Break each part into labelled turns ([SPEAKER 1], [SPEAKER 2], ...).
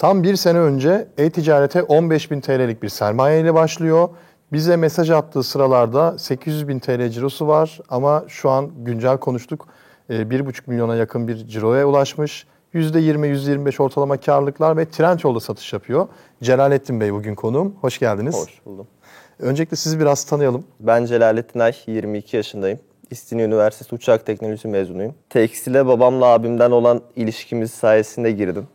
[SPEAKER 1] Tam bir sene önce e-ticarete 15 bin TL'lik bir sermaye ile başlıyor. Bize mesaj attığı sıralarda 800 bin TL cirosu var ama şu an güncel konuştuk. e, 1,5 milyona yakın bir ciroya ulaşmış. %20-%25 ortalama karlılıklar ve Trendyol'da satış yapıyor. Celalettin Bey bugün konuğum. Hoş geldiniz.
[SPEAKER 2] Hoş buldum.
[SPEAKER 1] Öncelikle sizi biraz tanıyalım.
[SPEAKER 2] Ben Celalettin Ay, 22 yaşındayım. İstinye Üniversitesi Uçak Teknolojisi mezunuyum. Tekstile babamla abimden olan ilişkimiz sayesinde girdim.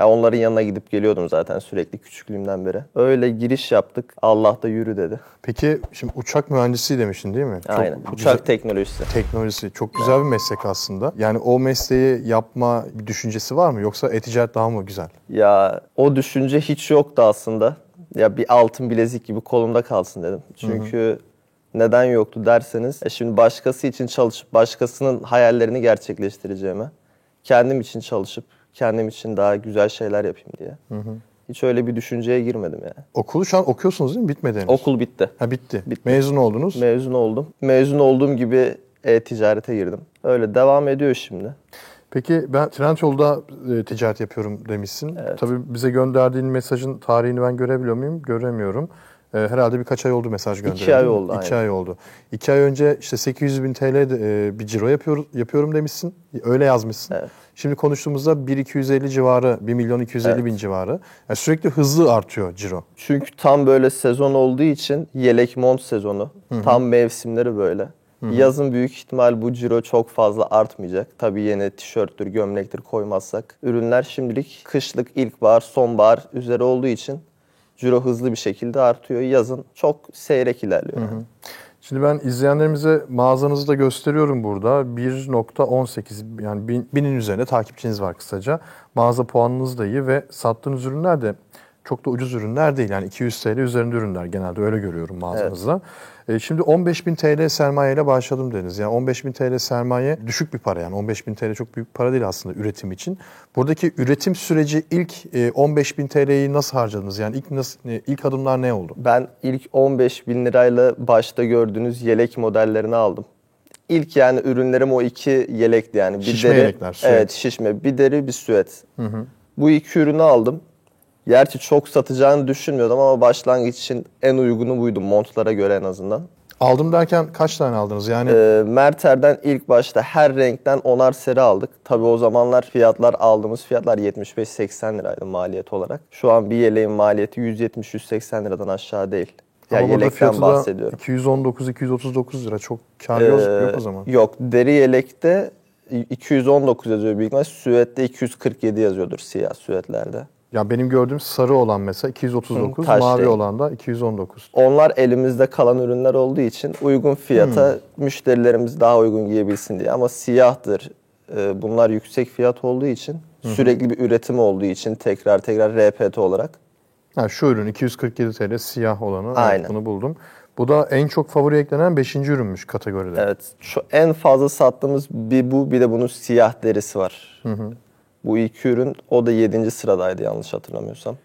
[SPEAKER 2] Ya onların yanına gidip geliyordum zaten sürekli küçüklüğümden beri. Öyle giriş yaptık. Allah da yürü dedi.
[SPEAKER 1] Peki şimdi uçak mühendisi demiştin değil mi? Çok
[SPEAKER 2] Aynen.
[SPEAKER 1] güzel-
[SPEAKER 2] Uçak teknolojisi.
[SPEAKER 1] teknolojisi çok güzel bir meslek aslında. Yani o mesleği yapma bir düşüncesi var mı yoksa e-ticaret daha mı güzel?
[SPEAKER 2] Ya o düşünce hiç yoktu aslında. Ya bir altın bilezik gibi kolumda kalsın dedim. Çünkü neden yoktu derseniz e şimdi başkası için çalışıp başkasının hayallerini gerçekleştireceğime kendim için çalışıp kendim için daha güzel şeyler yapayım diye. Hiç öyle bir düşünceye girmedim yani.
[SPEAKER 1] Okulu şu an okuyorsunuz değil mi? Bitmedi henüz.
[SPEAKER 2] Okul bitti.
[SPEAKER 1] Ha bitti.
[SPEAKER 2] Bitti.
[SPEAKER 1] Mezun oldunuz.
[SPEAKER 2] Mezun oldum. Mezun olduğum gibi e-ticarete girdim. Öyle devam ediyor şimdi.
[SPEAKER 1] Peki ben Trendyol'da e, ticaret yapıyorum demişsin. Tabii bize gönderdiğin mesajın tarihini ben görebiliyor muyum? Göremiyorum. E, herhalde birkaç ay oldu mesaj gönderdim.
[SPEAKER 2] ay oldu,
[SPEAKER 1] İki
[SPEAKER 2] aynen.
[SPEAKER 1] ay oldu. İki ay önce işte 800 bin TL de, e, bir ciro yapıyor, yapıyorum demişsin. Öyle yazmışsın.
[SPEAKER 2] Evet.
[SPEAKER 1] Şimdi konuştuğumuzda 1 civarı, 1 milyon 250 bin civarı. Yani sürekli hızlı artıyor ciro.
[SPEAKER 2] Çünkü tam böyle sezon olduğu için yelek mont sezonu. Tam mevsimleri böyle. Yazın büyük ihtimal bu ciro çok fazla artmayacak. Tabii yeni tişörttür, gömlektir koymazsak. Ürünler şimdilik kışlık, ilkbahar, sonbahar üzeri olduğu için ciro hızlı bir şekilde artıyor. Yazın çok seyrek ilerliyor. yani.
[SPEAKER 1] Şimdi ben izleyenlerimize mağazanızı da gösteriyorum burada. 1.18 yani bin, binin üzerinde takipçiniz var kısaca. Mağaza puanınız da iyi ve sattığınız ürünler de çok da ucuz ürünler değil. Yani 200 TL üzerinde ürünler genelde öyle görüyorum mağazanızda. E, şimdi 15.000 TL sermaye ile başladım dediniz. Yani 15.000 TL sermaye düşük bir para yani 15.000 TL çok büyük para değil aslında üretim için. Buradaki üretim süreci ilk e, 15.000 TL'yi nasıl harcadınız? Yani ilk nasıl e, ilk adımlar ne oldu?
[SPEAKER 2] Ben ilk 15 bin lirayla başta gördüğünüz yelek modellerini aldım. İlk yani ürünlerim o iki yelekti yani. Bir
[SPEAKER 1] Şişme
[SPEAKER 2] deri,
[SPEAKER 1] yelekler, süet.
[SPEAKER 2] Evet şişme. Bir deri bir süet. Bu iki ürünü aldım. Gerçi çok satacağını düşünmüyordum ama başlangıç için en uygunu buydu montlara göre en azından.
[SPEAKER 1] Aldım derken kaç tane aldınız? Yani
[SPEAKER 2] Ee, Merter'den ilk başta her renkten onar seri aldık. Tabii o zamanlar fiyatlar aldığımız fiyatlar 75-80 liraydı maliyet olarak. Şu an bir yeleğin maliyeti 170-180 liradan aşağı değil. Ya
[SPEAKER 1] burada
[SPEAKER 2] yelekten bahsediyorum.
[SPEAKER 1] 219-239 lira. Çok kar
[SPEAKER 2] Ee,
[SPEAKER 1] yok o zaman.
[SPEAKER 2] Yok deri yelekte 219 yazıyor büyük ihtimal. Süette 247 yazıyordur siyah süetlerde.
[SPEAKER 1] Ya benim gördüğüm sarı olan mesela 239,
[SPEAKER 2] Hı, taş
[SPEAKER 1] mavi
[SPEAKER 2] renk.
[SPEAKER 1] olan da 219.
[SPEAKER 2] Onlar elimizde kalan ürünler olduğu için uygun fiyata
[SPEAKER 1] Hmm.
[SPEAKER 2] müşterilerimiz daha uygun giyebilsin diye. Ama siyahtır. e, Bunlar yüksek fiyat olduğu için, sürekli bir üretim olduğu için tekrar tekrar RPT olarak
[SPEAKER 1] Ha, şu ürün 247 TL siyah olanı. Evet,
[SPEAKER 2] Aynen.
[SPEAKER 1] bunu buldum. Bu da en çok favori eklenen 5. ürünmüş kategoride.
[SPEAKER 2] Evet. Şu en fazla sattığımız bir bu bir de bunun siyah derisi var. Bu iki ürün o da 7. sıradaydı yanlış hatırlamıyorsam.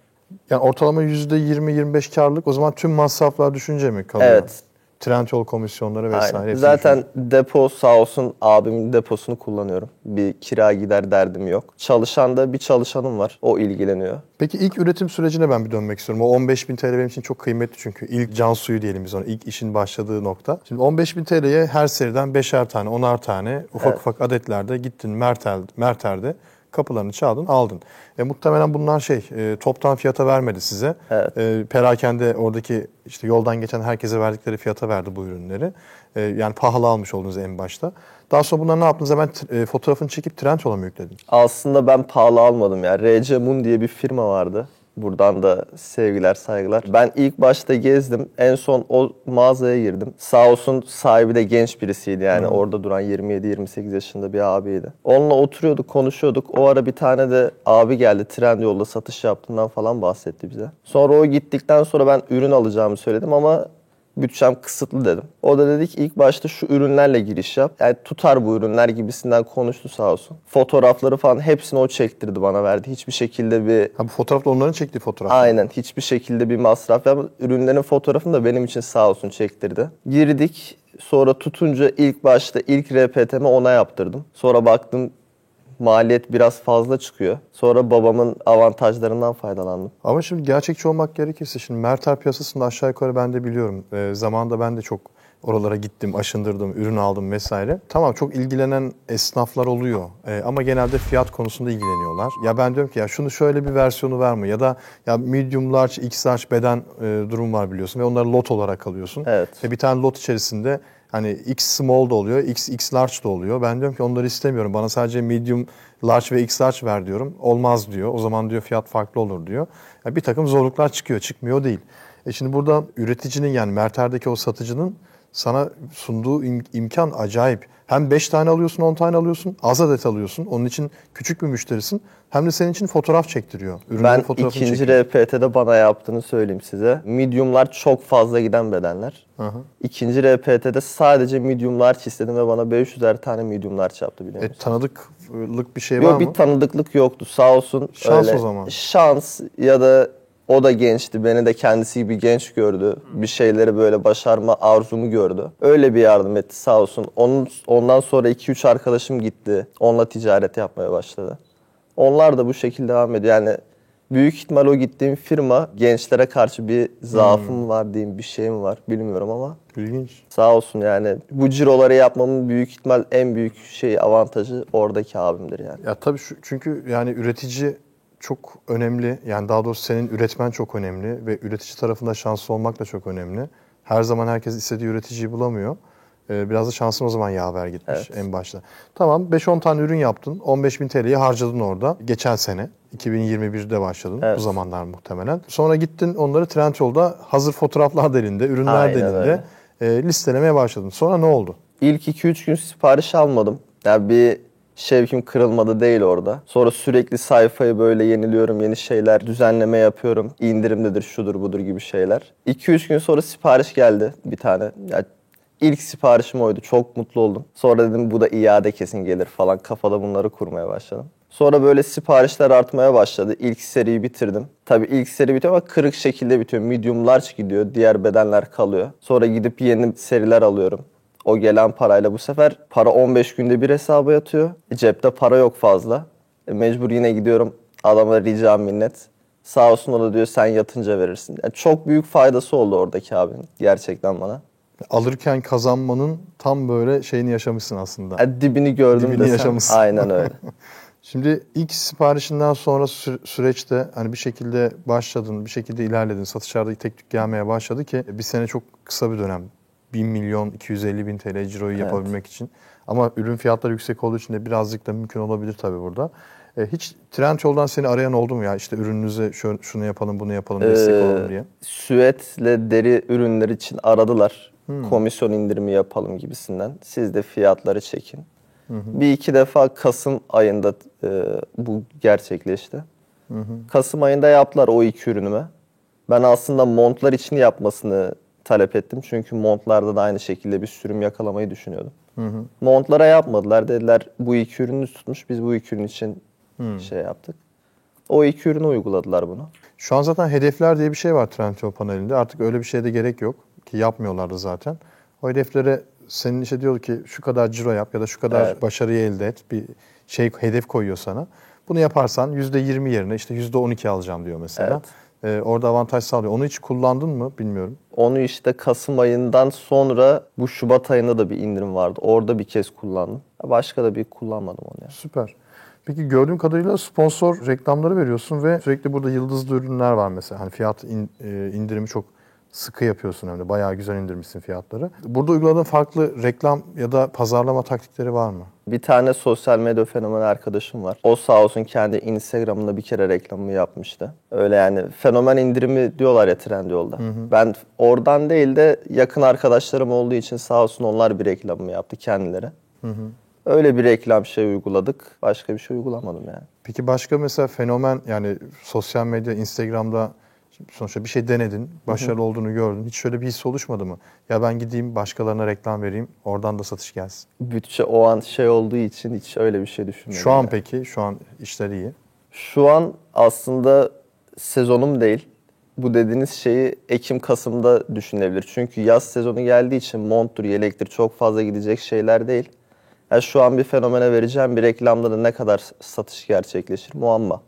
[SPEAKER 1] Yani ortalama %20-25 karlılık o zaman tüm masraflar düşünce mi kalıyor?
[SPEAKER 2] Evet.
[SPEAKER 1] Trendyol komisyonları vesaire.
[SPEAKER 2] Aynen. Zaten depo sağ olsun abimin deposunu kullanıyorum. Bir kira gider derdim yok. Çalışan da bir çalışanım var. O ilgileniyor.
[SPEAKER 1] Peki ilk üretim sürecine ben bir dönmek istiyorum. O 15 bin TL benim için çok kıymetli çünkü. ilk can suyu diyelim biz ona. ilk işin başladığı nokta. Şimdi 15 bin TL'ye her seriden beşer tane, onar tane ufak ufak adetlerde gittin Mertel, Merter'de kapılarını çaldın, aldın. E, muhtemelen bunlar şey, e, toptan fiyata vermedi size.
[SPEAKER 2] Evet.
[SPEAKER 1] E, perakende oradaki işte yoldan geçen herkese verdikleri fiyata verdi bu ürünleri. E, yani pahalı almış oldunuz en başta. Daha sonra bunları ne yaptınız? Hemen e, fotoğrafını çekip Trendyol'a mı yükledin?
[SPEAKER 2] Aslında ben pahalı almadım ya. RC Moon diye bir firma vardı. Buradan da sevgiler, saygılar. Ben ilk başta gezdim. En son o mağazaya girdim. Sağ olsun sahibi de genç birisiydi yani. Orada duran 27-28 yaşında bir abiydi. Onunla oturuyorduk, konuşuyorduk. O ara bir tane de abi geldi. Trendyol'da satış yaptığından falan bahsetti bize. Sonra o gittikten sonra ben ürün alacağımı söyledim ama bütçem kısıtlı dedim. O da dedi ki ilk başta şu ürünlerle giriş yap. Yani tutar bu ürünler gibisinden konuştu sağ olsun. Fotoğrafları falan hepsini o çektirdi bana verdi. Hiçbir şekilde bir
[SPEAKER 1] Ha bu fotoğrafta onların çektiği fotoğraf.
[SPEAKER 2] Aynen hiçbir şekilde bir masraf yapmadı. Ürünlerin fotoğrafını da benim için sağ olsun çektirdi. Girdik sonra tutunca ilk başta ilk RPT'mi ona yaptırdım. Sonra baktım maliyet biraz fazla çıkıyor. Sonra babamın avantajlarından faydalandım.
[SPEAKER 1] Ama şimdi gerçekçi olmak gerekirse şimdi Mertel piyasasında aşağı yukarı ben de biliyorum. Ee, zamanında ben de çok oralara gittim, aşındırdım, ürün aldım vesaire. Tamam çok ilgilenen esnaflar oluyor Ee, ama genelde fiyat konusunda ilgileniyorlar. Ya ben diyorum ki ya şunu şöyle bir versiyonu var mı? Ya da ya medium large, x large beden e, durum var biliyorsun ve onları lot olarak alıyorsun.
[SPEAKER 2] Evet.
[SPEAKER 1] Ve bir tane lot içerisinde hani X small da oluyor, X, X large da oluyor. Ben diyorum ki onları istemiyorum. Bana sadece medium, large ve X large ver diyorum. Olmaz diyor. O zaman diyor fiyat farklı olur diyor. Yani bir takım zorluklar çıkıyor, çıkmıyor değil. E şimdi burada üreticinin yani Merter'deki o satıcının sana sunduğu im- imkan acayip. Hem 5 tane alıyorsun, 10 tane alıyorsun, az adet alıyorsun. Onun için küçük bir müşterisin. Hem de senin için fotoğraf çektiriyor. Ürünlerin
[SPEAKER 2] Ben ikinci
[SPEAKER 1] çekiyor.
[SPEAKER 2] RPT'de bana yaptığını söyleyeyim size. Medium'lar çok fazla giden bedenler. İkinci RPT'de sadece medium'lar istedim ve bana 500'er tane medium'lar yaptı biliyor
[SPEAKER 1] E,
[SPEAKER 2] musun?
[SPEAKER 1] tanıdıklık bir şey var
[SPEAKER 2] Yok
[SPEAKER 1] mı?
[SPEAKER 2] bir tanıdıklık yoktu sağ olsun.
[SPEAKER 1] Şans
[SPEAKER 2] öyle
[SPEAKER 1] o zaman.
[SPEAKER 2] Şans ya da o da gençti. Beni de kendisi gibi genç gördü. Bir şeyleri böyle başarma arzumu gördü. Öyle bir yardım etti sağ olsun. Onun, ondan sonra 2-3 arkadaşım gitti. Onunla ticaret yapmaya başladı. Onlar da bu şekilde devam ediyor. Yani büyük ihtimal o gittiğim firma gençlere karşı bir zaafım var diyeyim bir şeyim var bilmiyorum ama
[SPEAKER 1] İlginç.
[SPEAKER 2] sağ olsun yani bu ciroları yapmamın büyük ihtimal en büyük şey avantajı oradaki abimdir yani.
[SPEAKER 1] Ya tabii şu, çünkü yani üretici çok önemli. Yani daha doğrusu senin üretmen çok önemli ve üretici tarafında şanslı olmak da çok önemli. Her zaman herkes istediği üreticiyi bulamıyor. Ee, biraz da şansın o zaman yaver gitmiş
[SPEAKER 2] Evet.
[SPEAKER 1] en başta. Tamam 5-10 tane ürün yaptın. 15 bin TL'yi harcadın orada. Geçen sene. 2021'de başladın.
[SPEAKER 2] Evet.
[SPEAKER 1] Bu zamanlar muhtemelen. Sonra gittin onları Trendyol'da hazır fotoğraflar da elinde, ürünler
[SPEAKER 2] Aynen
[SPEAKER 1] de elinde.
[SPEAKER 2] öyle.
[SPEAKER 1] e, listelemeye başladın. Sonra ne oldu?
[SPEAKER 2] İlk 2-3 gün sipariş almadım. Yani bir şevkim kırılmadı değil orada. Sonra sürekli sayfayı böyle yeniliyorum, yeni şeyler düzenleme yapıyorum. İndirimdedir, şudur budur gibi şeyler. 2-3 gün sonra sipariş geldi bir tane. Yani ilk siparişim oydu. Çok mutlu oldum. Sonra dedim bu da iade kesin gelir falan. Kafada bunları kurmaya başladım. Sonra böyle siparişler artmaya başladı. İlk seriyi bitirdim. Tabii ilk seri bitiyor ama kırık şekilde bitiyor. Medium large gidiyor. Diğer bedenler kalıyor. Sonra gidip yeni seriler alıyorum. O gelen parayla bu sefer para 15 günde bir hesaba yatıyor. E, cepte para yok fazla. E, mecbur yine gidiyorum adama rica minnet. Sağ olsun o da diyor sen yatınca verirsin. Yani çok büyük faydası oldu oradaki abinin gerçekten bana.
[SPEAKER 1] Alırken kazanmanın tam böyle şeyini yaşamışsın aslında.
[SPEAKER 2] Yani dibini gördüm
[SPEAKER 1] Dibini
[SPEAKER 2] desem.
[SPEAKER 1] yaşamışsın.
[SPEAKER 2] Aynen öyle.
[SPEAKER 1] Şimdi ilk siparişinden sonra sü- süreçte hani bir şekilde başladın, bir şekilde ilerledin. Satışlarda tek tük gelmeye başladı ki bir sene çok kısa bir dönem. 1 milyon 250 bin TL ciroyu yapabilmek için. Ama ürün fiyatları yüksek olduğu için de birazcık da mümkün olabilir tabii burada. E, hiç Trendyol'dan seni arayan oldu mu ya? İşte ürününüze şöyle, şunu yapalım, bunu yapalım, destek
[SPEAKER 2] Ee,
[SPEAKER 1] olalım diye.
[SPEAKER 2] Süetle deri ürünler için aradılar.
[SPEAKER 1] Hmm.
[SPEAKER 2] Komisyon indirimi yapalım gibisinden. Siz de fiyatları çekin. Bir iki defa Kasım ayında e, bu gerçekleşti. Kasım ayında yaptılar o iki ürünüme. Ben aslında montlar için yapmasını talep ettim. Çünkü montlarda da aynı şekilde bir sürüm yakalamayı düşünüyordum. Montlara yapmadılar. Dediler bu iki ürünü tutmuş. Biz bu iki ürün için şey yaptık. O iki ürünü uyguladılar bunu.
[SPEAKER 1] Şu an zaten hedefler diye bir şey var Trendyol panelinde. Artık öyle bir şeye de gerek yok ki yapmıyorlar da zaten. O hedeflere senin işte diyor ki şu kadar ciro yap ya da şu kadar
[SPEAKER 2] Evet.
[SPEAKER 1] başarıyı elde et. Bir şey hedef koyuyor sana. Bunu yaparsan %20 yerine işte %12 alacağım diyor mesela. Ee, orada avantaj sağlıyor. Onu hiç kullandın mı bilmiyorum.
[SPEAKER 2] Onu işte Kasım ayından sonra bu Şubat ayında da bir indirim vardı. Orada bir kez kullandım. Başka da bir kullanmadım onu ya.
[SPEAKER 1] Süper. Peki gördüğüm kadarıyla sponsor reklamları veriyorsun ve sürekli burada yıldızlı ürünler var mesela. Hani fiyat in- e, indirimi çok sıkı yapıyorsun hem de. Bayağı güzel indirmişsin fiyatları. Burada uyguladığın farklı reklam ya da pazarlama taktikleri var mı?
[SPEAKER 2] Bir tane sosyal medya fenomeni arkadaşım var. O sağ olsun kendi Instagram'ında bir kere reklamımı yapmıştı. Öyle yani fenomen indirimi diyorlar ya Trendyol'da. Ben oradan değil de yakın arkadaşlarım olduğu için sağ olsun onlar bir reklamımı yaptı kendileri. Öyle bir reklam şey uyguladık. Başka bir şey uygulamadım yani.
[SPEAKER 1] Peki başka mesela fenomen yani sosyal medya, Instagram'da sonuçta bir şey denedin, başarılı olduğunu gördün. Hiç şöyle bir his oluşmadı mı? Ya ben gideyim başkalarına reklam vereyim, oradan da satış gelsin.
[SPEAKER 2] Bütçe o an şey olduğu için hiç öyle bir şey düşünmedim.
[SPEAKER 1] Şu an
[SPEAKER 2] yani.
[SPEAKER 1] peki, şu an işler iyi.
[SPEAKER 2] Şu an aslında sezonum değil. Bu dediğiniz şeyi Ekim-Kasım'da düşünülebilir. Çünkü yaz sezonu geldiği için monttur, yelektir çok fazla gidecek şeyler değil. Yani şu an bir fenomene vereceğim bir reklamda da ne kadar satış gerçekleşir muamma.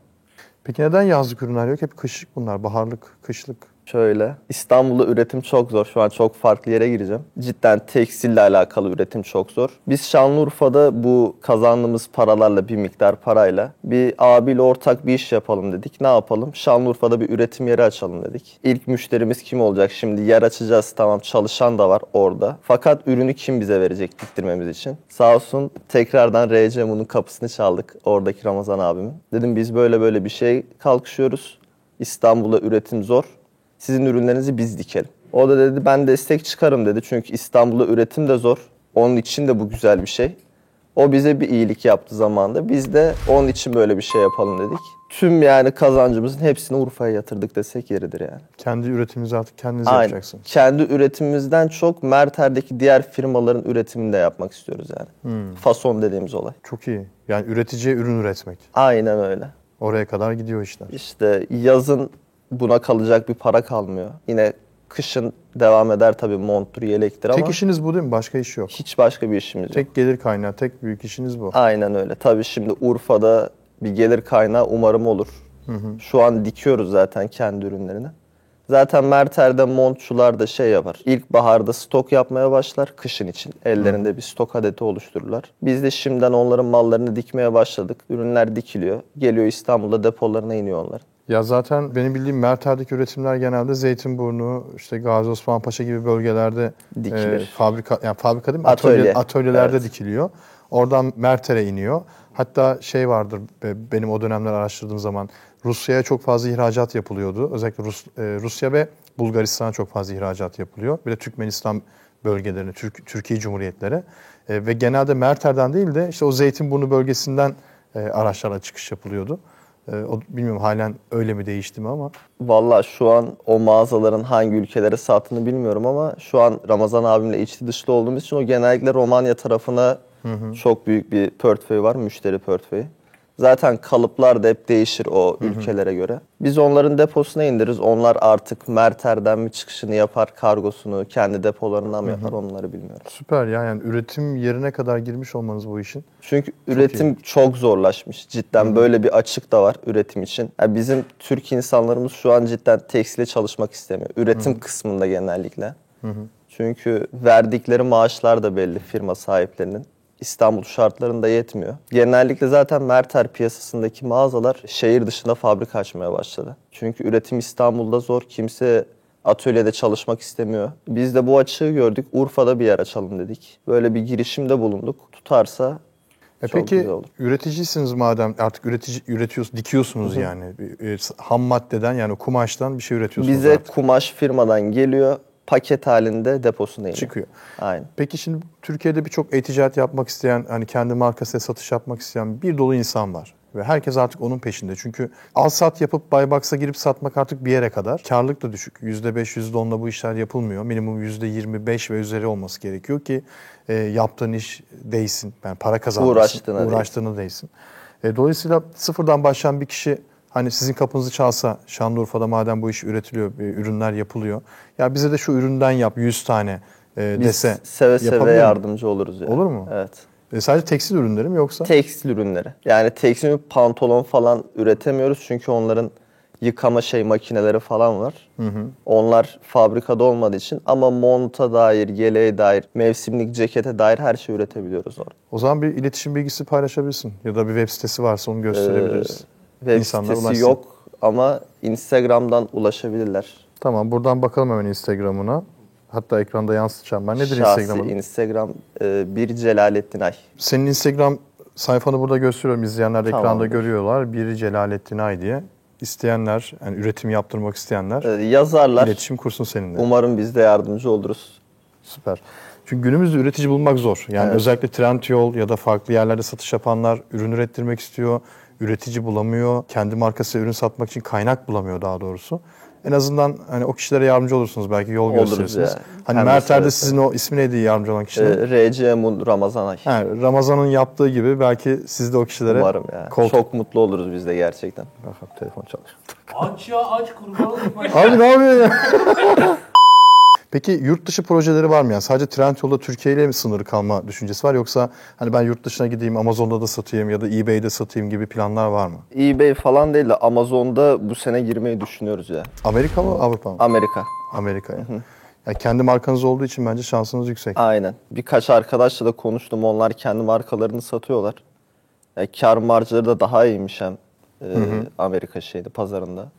[SPEAKER 1] Peki neden yazlık ürünler yok? Hep kışlık bunlar. Baharlık, kışlık.
[SPEAKER 2] Şöyle, İstanbul'da üretim çok zor. Şu an çok farklı yere gireceğim. Cidden tekstille alakalı üretim çok zor. Biz Şanlıurfa'da bu kazandığımız paralarla, bir miktar parayla bir abiyle ortak bir iş yapalım dedik. Ne yapalım? Şanlıurfa'da bir üretim yeri açalım dedik. İlk müşterimiz kim olacak? Şimdi yer açacağız. Tamam çalışan da var orada. Fakat ürünü kim bize verecek diktirmemiz için? Sağ olsun tekrardan RCMU'nun kapısını çaldık. Oradaki Ramazan abimin. Dedim biz böyle böyle bir şey kalkışıyoruz. İstanbul'da üretim zor. Sizin ürünlerinizi biz dikelim. O da dedi ben destek çıkarım dedi. Çünkü İstanbul'da üretim de zor. Onun için de bu güzel bir şey. O bize bir iyilik yaptı zamanında. Biz de onun için böyle bir şey yapalım dedik. Tüm yani kazancımızın hepsini Urfa'ya yatırdık desek yeridir yani.
[SPEAKER 1] Kendi üretiminizi artık kendiniz
[SPEAKER 2] Aynen.
[SPEAKER 1] yapacaksınız.
[SPEAKER 2] Kendi üretimimizden çok Merter'deki diğer firmaların üretimini de yapmak istiyoruz yani. Fason dediğimiz olay.
[SPEAKER 1] Çok iyi. Yani üreticiye ürün üretmek.
[SPEAKER 2] Aynen öyle.
[SPEAKER 1] Oraya kadar gidiyor işler.
[SPEAKER 2] İşte yazın buna kalacak bir para kalmıyor. Yine kışın devam eder tabii monttur, yelektir ama
[SPEAKER 1] Tek işiniz bu değil mi? Başka iş yok.
[SPEAKER 2] hiç başka bir işimiz yok.
[SPEAKER 1] Tek gelir kaynağı, tek büyük işiniz bu.
[SPEAKER 2] Aynen öyle. Tabii şimdi Urfa'da bir gelir kaynağı umarım olur. Şu an dikiyoruz zaten kendi ürünlerini. Zaten Merter'de montçular da şey yapar. İlkbaharda stok yapmaya başlar kışın için. Ellerinde bir stok adeti oluştururlar. Biz de şimdiden onların mallarını dikmeye başladık. Ürünler dikiliyor. Geliyor İstanbul'da depolarına iniyor onlar.
[SPEAKER 1] Ya zaten benim bildiğim Merter'deki üretimler genelde Zeytinburnu, işte Gazi Osman Paşa gibi bölgelerde
[SPEAKER 2] Dikilir.
[SPEAKER 1] e, fabrika yani fabrika değil mi?
[SPEAKER 2] Atölye.
[SPEAKER 1] Atölye, atölyelerde
[SPEAKER 2] Evet.
[SPEAKER 1] dikiliyor. Oradan Merter'e iniyor. Hatta şey vardır e, benim o dönemler araştırdığım zaman Rusya'ya çok fazla ihracat yapılıyordu. Özellikle Rus, e, Rusya ve Bulgaristan'a çok fazla ihracat yapılıyor. Bir de Türkmenistan bölgelerine, Türk, Türkiye Cumhuriyetlere. E, ve genelde Merter'den değil de işte o Zeytinburnu bölgesinden e, araçlarla çıkış yapılıyordu. E, o, bilmiyorum halen öyle mi değişti mi ama
[SPEAKER 2] Valla şu an o mağazaların hangi ülkelere sattığını bilmiyorum ama şu an Ramazan abimle içli dışlı olduğumuz için o genellikle Romanya tarafına çok büyük bir portföy var, müşteri portföyü. Zaten kalıplar da hep değişir o ülkelere göre. Biz onların deposuna indiririz. Onlar artık Merter'den mi çıkışını yapar, kargosunu kendi depolarından mı yapar onları bilmiyorum.
[SPEAKER 1] süper ya yani üretim yerine kadar girmiş olmanız bu işin.
[SPEAKER 2] Çünkü üretim çok zorlaşmış. Cidden böyle bir açık da var üretim için. Yani bizim Türk insanlarımız şu an cidden tekstile çalışmak istemiyor. Üretim kısmında genellikle. Çünkü verdikleri maaşlar da belli firma sahiplerinin. İstanbul şartlarında yetmiyor. Genellikle zaten Merter piyasasındaki mağazalar şehir dışında fabrika açmaya başladı. Çünkü üretim İstanbul'da zor. Kimse atölyede çalışmak istemiyor. Biz de bu açığı gördük. Urfa'da bir yer açalım dedik. Böyle bir girişimde bulunduk. Tutarsa
[SPEAKER 1] E
[SPEAKER 2] çok
[SPEAKER 1] peki
[SPEAKER 2] güzel olur.
[SPEAKER 1] üreticisiniz madem artık üretici üretiyorsunuz, dikiyorsunuz yani. Bir- e, ham maddeden yani kumaştan bir şey üretiyorsunuz
[SPEAKER 2] Bize
[SPEAKER 1] artık.
[SPEAKER 2] kumaş firmadan geliyor, paket halinde deposuna.
[SPEAKER 1] Çıkıyor.
[SPEAKER 2] Aynen.
[SPEAKER 1] Peki şimdi Türkiye'de birçok e-ticaret yapmak isteyen, hani kendi markasıyla satış yapmak isteyen bir dolu insan var. Ve herkes artık onun peşinde. Çünkü al sat yapıp Buybox'a girip satmak artık bir yere kadar. Karlılık da düşük. %5, %10'la bu işler yapılmıyor. Minimum %25 ve üzeri olması gerekiyor ki e, yaptığın iş değsin. Yani para kazanmasın.
[SPEAKER 2] Uğraştığına değsin.
[SPEAKER 1] Uğraştığına değsin. E, dolayısıyla sıfırdan başlayan bir kişi hani sizin kapınızı çalsa Şanlıurfa'da madem bu iş üretiliyor, e, ürünler yapılıyor. Ya bize de şu üründen yap 100 tane e,
[SPEAKER 2] Biz
[SPEAKER 1] dese.
[SPEAKER 2] seve seve yardımcı oluruz. Yani.
[SPEAKER 1] Olur mu?
[SPEAKER 2] Evet.
[SPEAKER 1] E, sadece tekstil ürünleri mi yoksa?
[SPEAKER 2] Tekstil ürünleri. Yani tekstil pantolon falan üretemiyoruz çünkü onların yıkama şey makineleri falan var. Onlar fabrikada olmadığı için ama monta dair, yeleğe dair, mevsimlik cekete dair her şey üretebiliyoruz orada.
[SPEAKER 1] o zaman bir iletişim bilgisi paylaşabilirsin. Ya da bir web sitesi varsa onu gösterebiliriz.
[SPEAKER 2] Web
[SPEAKER 1] İnsanlar
[SPEAKER 2] sitesi
[SPEAKER 1] ulaşsın.
[SPEAKER 2] yok ama Instagram'dan ulaşabilirler.
[SPEAKER 1] Tamam buradan bakalım hemen Instagram'ına. Hatta ekranda yansıtacağım ben. Nedir
[SPEAKER 2] Şahsi
[SPEAKER 1] Instagram'ın?
[SPEAKER 2] Instagram e, bir Celalettin Ay.
[SPEAKER 1] Senin Instagram sayfanı burada gösteriyorum. İzleyenler de ekranda
[SPEAKER 2] Tamamdır.
[SPEAKER 1] görüyorlar. Biri Celalettin Ay diye. İsteyenler, yani üretim yaptırmak isteyenler
[SPEAKER 2] E, yazarlar.
[SPEAKER 1] iletişim kursun seninle.
[SPEAKER 2] Umarım biz de yardımcı oluruz.
[SPEAKER 1] Süper. Çünkü günümüzde üretici bulmak zor. Yani özellikle Trendyol ya da farklı yerlerde satış yapanlar ürün ürettirmek istiyor. Üretici bulamıyor. Kendi markası ürün satmak için kaynak bulamıyor daha doğrusu. En azından hani o kişilere yardımcı olursunuz belki yol
[SPEAKER 2] Oluruz
[SPEAKER 1] gösterirsiniz.
[SPEAKER 2] ya.
[SPEAKER 1] Hani
[SPEAKER 2] Hem de
[SPEAKER 1] Merter'de sizin o ismi neydi yardımcı olan
[SPEAKER 2] E,
[SPEAKER 1] kişinin?
[SPEAKER 2] RC Mun Ramazan Ay.
[SPEAKER 1] Ha, Ramazan'ın yaptığı gibi belki siz de o kişilere
[SPEAKER 2] Umarım ya.
[SPEAKER 1] koltuk...
[SPEAKER 2] Çok mutlu oluruz biz de gerçekten.
[SPEAKER 1] Bak, telefon çalışıyor.
[SPEAKER 3] Aç ya aç kurban olayım.
[SPEAKER 1] Abi ne yapıyorsun ya? Peki yurt dışı projeleri var mı? Yani sadece Trendyol'da Türkiye ile mi sınırı kalma düşüncesi var? Yoksa hani ben yurt dışına gideyim Amazon'da da satayım ya da eBay'de satayım gibi planlar var mı?
[SPEAKER 2] eBay falan değil de Amazon'da bu sene girmeyi düşünüyoruz ya.
[SPEAKER 1] Amerika mı Avrupa mı?
[SPEAKER 2] Amerika.
[SPEAKER 1] Amerika'ya. Yani kendi markanız olduğu için bence şansınız yüksek.
[SPEAKER 2] Aynen. Birkaç arkadaşla da konuştum. Onlar kendi markalarını satıyorlar. Yani kar marjları da daha iyiymiş hem e, Amerika şeydi pazarında.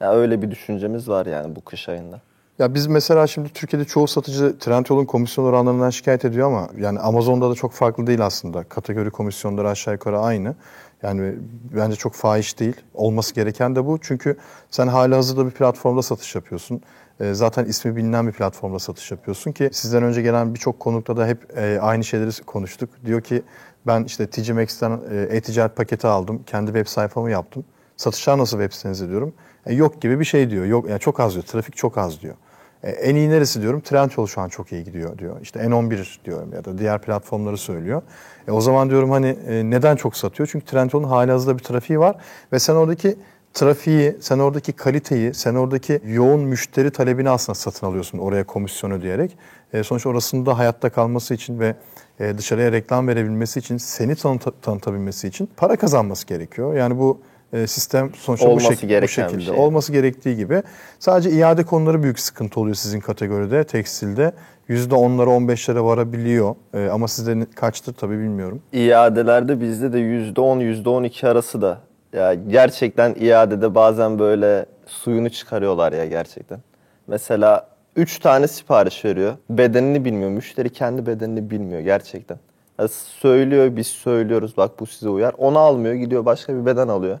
[SPEAKER 2] Ya öyle bir düşüncemiz var yani bu kış ayında.
[SPEAKER 1] Ya biz mesela şimdi Türkiye'de çoğu satıcı Trendyol'un komisyon oranlarından şikayet ediyor ama yani Amazon'da da çok farklı değil aslında. Kategori komisyonları aşağı yukarı aynı. Yani bence çok fahiş değil. Olması gereken de bu. Çünkü sen hali hazırda bir platformda satış yapıyorsun. Ee, zaten ismi bilinen bir platformda satış yapıyorsun ki sizden önce gelen birçok konukta da hep e, aynı şeyleri konuştuk. Diyor ki ben işte TG Maxx'ten e, e-ticaret paketi aldım. Kendi web sayfamı yaptım. Satışlar nasıl web sitenizde diyorum. E, yok gibi bir şey diyor. Yok yani çok az diyor. Trafik çok az diyor. E, en iyi neresi diyorum? Trendyol şu an çok iyi gidiyor diyor. İşte N11 diyorum ya da diğer platformları söylüyor. E, o zaman diyorum hani e, neden çok satıyor? Çünkü Trendyol'un halihazırda bir trafiği var ve sen oradaki trafiği, sen oradaki kaliteyi, sen oradaki yoğun müşteri talebini aslında satın alıyorsun oraya komisyon ödeyerek. E, sonuçta orasında hayatta kalması için ve e, dışarıya reklam verebilmesi için, seni tanıta- tanıtabilmesi için para kazanması gerekiyor. Yani bu e, sistem sonuçta bu,
[SPEAKER 2] Olması
[SPEAKER 1] şek- bu
[SPEAKER 2] gereken bir
[SPEAKER 1] şekilde
[SPEAKER 2] şey.
[SPEAKER 1] olması gerektiği gibi. Sadece iade konuları büyük sıkıntı oluyor sizin kategoride, tekstilde. %10'lara 15'lere varabiliyor. E, ama sizde kaçtır tabii bilmiyorum.
[SPEAKER 2] İadelerde bizde de %10 %12 arası da. Ya gerçekten iadede bazen böyle suyunu çıkarıyorlar ya gerçekten. Mesela 3 tane sipariş veriyor. Bedenini bilmiyor. Müşteri kendi bedenini bilmiyor gerçekten. Ya söylüyor biz söylüyoruz bak bu size uyar. Onu almıyor gidiyor başka bir beden alıyor.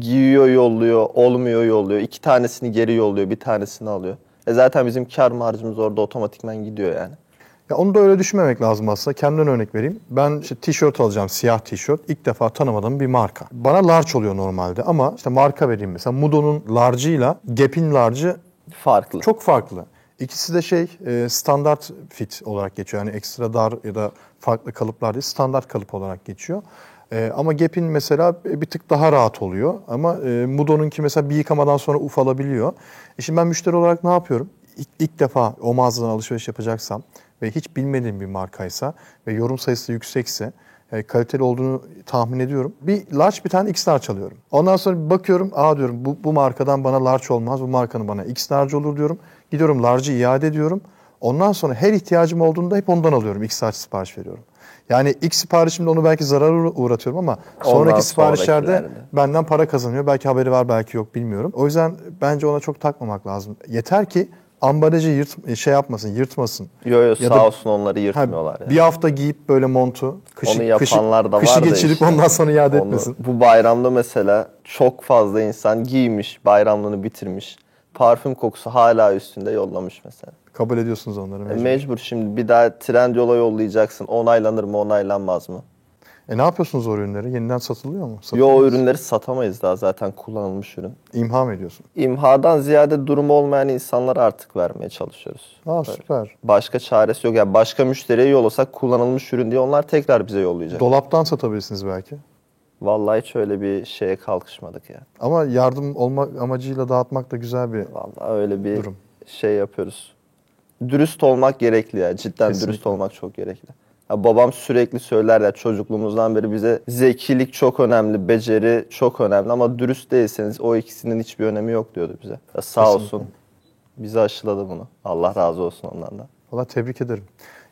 [SPEAKER 2] Giyiyor yolluyor olmuyor yolluyor. İki tanesini geri yolluyor bir tanesini alıyor. E zaten bizim kar marjımız orada otomatikman gidiyor yani.
[SPEAKER 1] Ya onu da öyle düşünmemek lazım aslında. Kendimden örnek vereyim. Ben işte tişört alacağım, siyah tişört. İlk defa tanımadığım bir marka. Bana large oluyor normalde ama işte marka vereyim mesela. Mudo'nun large'ıyla Gap'in large'ı
[SPEAKER 2] Farklı.
[SPEAKER 1] çok farklı. İkisi de şey e, standart fit olarak geçiyor. Yani ekstra dar ya da farklı kalıplar değil, standart kalıp olarak geçiyor. E, ama Gap'in mesela bir tık daha rahat oluyor. Ama e, Mudo'nunki mesela bir yıkamadan sonra ufalabiliyor. E şimdi ben müşteri olarak ne yapıyorum? İlk, ilk defa o mağazadan alışveriş yapacaksam ve hiç bilmediğim bir markaysa ve yorum sayısı yüksekse e, kaliteli olduğunu tahmin ediyorum. Bir large bir tane X large alıyorum. Ondan sonra bakıyorum, aa diyorum bu, bu markadan bana large olmaz, bu markanın bana X large olur diyorum. Gidiyorum large'ı iade ediyorum. Ondan sonra her ihtiyacım olduğunda hep ondan alıyorum. X large sipariş veriyorum. Yani ilk siparişimde onu belki zarar uğra- uğratıyorum ama sonraki siparişlerde
[SPEAKER 2] sonrakilerde.
[SPEAKER 1] benden para kazanıyor. Belki haberi var, belki yok bilmiyorum. O yüzden bence ona çok takmamak lazım. Yeter ki ambalajı yırt, şey yapmasın, yırtmasın.
[SPEAKER 2] Yo yo
[SPEAKER 1] Ya
[SPEAKER 2] sağ
[SPEAKER 1] da-
[SPEAKER 2] olsun onları
[SPEAKER 1] Ha,
[SPEAKER 2] yırtmıyorlar. ya.
[SPEAKER 1] bir hafta giyip böyle montu, kışı,
[SPEAKER 2] Onu yapanlar
[SPEAKER 1] kışı,
[SPEAKER 2] da
[SPEAKER 1] kışı geçirip
[SPEAKER 2] işte.
[SPEAKER 1] ondan sonra iade
[SPEAKER 2] Onu-
[SPEAKER 1] etmesin.
[SPEAKER 2] Bu bayramda mesela çok fazla insan giymiş, bayramlığını bitirmiş. Parfüm kokusu hala üstünde yollamış mesela.
[SPEAKER 1] Kabul ediyorsunuz onları
[SPEAKER 2] E,
[SPEAKER 1] mecbur.
[SPEAKER 2] mecbur şimdi bir daha Trendyol'a yollayacaksın. Onaylanır mı, onaylanmaz mı?
[SPEAKER 1] E ne yapıyorsunuz o ürünleri? Yeniden satılıyor mu?
[SPEAKER 2] Yo
[SPEAKER 1] Satılıyor
[SPEAKER 2] o
[SPEAKER 1] mu?
[SPEAKER 2] ürünleri satamayız daha zaten kullanılmış ürün.
[SPEAKER 1] İmha mı ediyorsun?
[SPEAKER 2] İmhadan ziyade durumu olmayan insanlara artık vermeye çalışıyoruz.
[SPEAKER 1] Aa süper.
[SPEAKER 2] Başka çaresi yok. Yani başka müşteriye yollasak kullanılmış ürün diye onlar tekrar bize yollayacak.
[SPEAKER 1] Dolaptan satabilirsiniz belki.
[SPEAKER 2] Vallahi hiç öyle bir şeye kalkışmadık ya.
[SPEAKER 1] Ama yardım olmak amacıyla dağıtmak da güzel bir
[SPEAKER 2] Vallahi öyle bir
[SPEAKER 1] Durum.
[SPEAKER 2] şey yapıyoruz. Dürüst olmak gerekli ya. Cidden
[SPEAKER 1] Kesinlikle.
[SPEAKER 2] dürüst olmak çok gerekli. Ya babam sürekli söyler ya çocukluğumuzdan beri bize zekilik çok önemli, beceri çok önemli ama dürüst değilseniz o ikisinin hiçbir önemi yok diyordu bize. Ya sağ
[SPEAKER 1] Kesinlikle.
[SPEAKER 2] olsun bize aşıladı bunu. Allah razı olsun ondan da.
[SPEAKER 1] Valla tebrik ederim.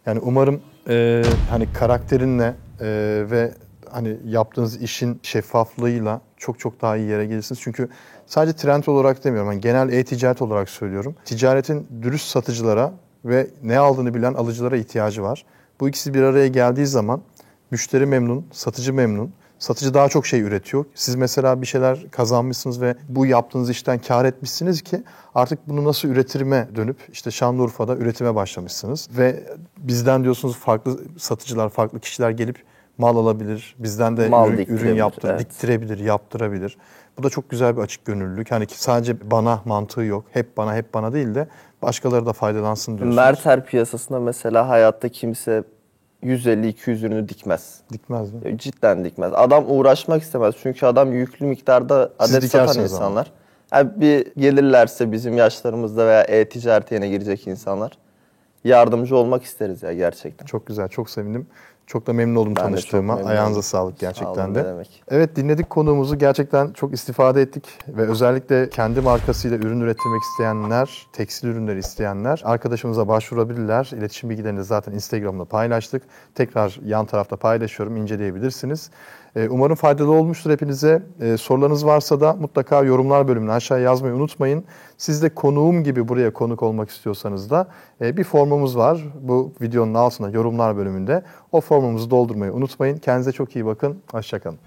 [SPEAKER 1] Yani umarım e, hani karakterinle e, ve hani yaptığınız işin şeffaflığıyla çok çok daha iyi yere gelirsiniz. Çünkü sadece trend olarak demiyorum. Yani genel e-ticaret olarak söylüyorum. Ticaretin dürüst satıcılara ve ne aldığını bilen alıcılara ihtiyacı var. Bu ikisi bir araya geldiği zaman müşteri memnun, satıcı memnun. Satıcı daha çok şey üretiyor. Siz mesela bir şeyler kazanmışsınız ve bu yaptığınız işten kar etmişsiniz ki artık bunu nasıl üretirime dönüp işte Şanlıurfa'da üretime başlamışsınız. Ve bizden diyorsunuz farklı satıcılar, farklı kişiler gelip mal alabilir. Bizden de
[SPEAKER 2] Mal
[SPEAKER 1] ürün, ürün yaptır,
[SPEAKER 2] evet.
[SPEAKER 1] diktirebilir, yaptırabilir. Bu da çok güzel bir açık gönüllülük. Hani ki sadece bana mantığı yok. Hep bana, hep bana değil de başkaları da faydalansın diyorsunuz.
[SPEAKER 2] Merter piyasasında mesela hayatta kimse 150-200 ürünü dikmez.
[SPEAKER 1] Dikmez mi?
[SPEAKER 2] Cidden dikmez. Adam uğraşmak istemez. Çünkü adam yüklü miktarda
[SPEAKER 1] Siz
[SPEAKER 2] adet satan
[SPEAKER 1] dikersiniz ama.
[SPEAKER 2] insanlar. Yani bir gelirlerse bizim yaşlarımızda veya e-ticarete yeni girecek insanlar yardımcı olmak isteriz ya gerçekten.
[SPEAKER 1] Çok güzel, çok sevindim. Çok da memnun oldum
[SPEAKER 2] Ben
[SPEAKER 1] tanıştığıma.
[SPEAKER 2] memnun
[SPEAKER 1] Ayağınıza
[SPEAKER 2] oldum.
[SPEAKER 1] sağlık
[SPEAKER 2] Sağ
[SPEAKER 1] gerçekten
[SPEAKER 2] olun,
[SPEAKER 1] de.
[SPEAKER 2] demek.
[SPEAKER 1] Evet dinledik konuğumuzu. Gerçekten çok istifade ettik ve özellikle kendi markasıyla ürün ürettirmek isteyenler, tekstil ürünleri isteyenler arkadaşımıza başvurabilirler. İletişim bilgilerini zaten Instagram'da paylaştık. Tekrar yan tarafta paylaşıyorum, inceleyebilirsiniz. Ee, Umarım faydalı olmuştur hepinize. Ee, Sorularınız varsa da mutlaka yorumlar bölümüne aşağıya yazmayı unutmayın. Siz de konuğum gibi buraya konuk olmak istiyorsanız da e, bir formumuz var. Bu videonun altında yorumlar bölümünde. O formumuzu doldurmayı unutmayın. Kendinize çok iyi bakın. Hoşçakalın.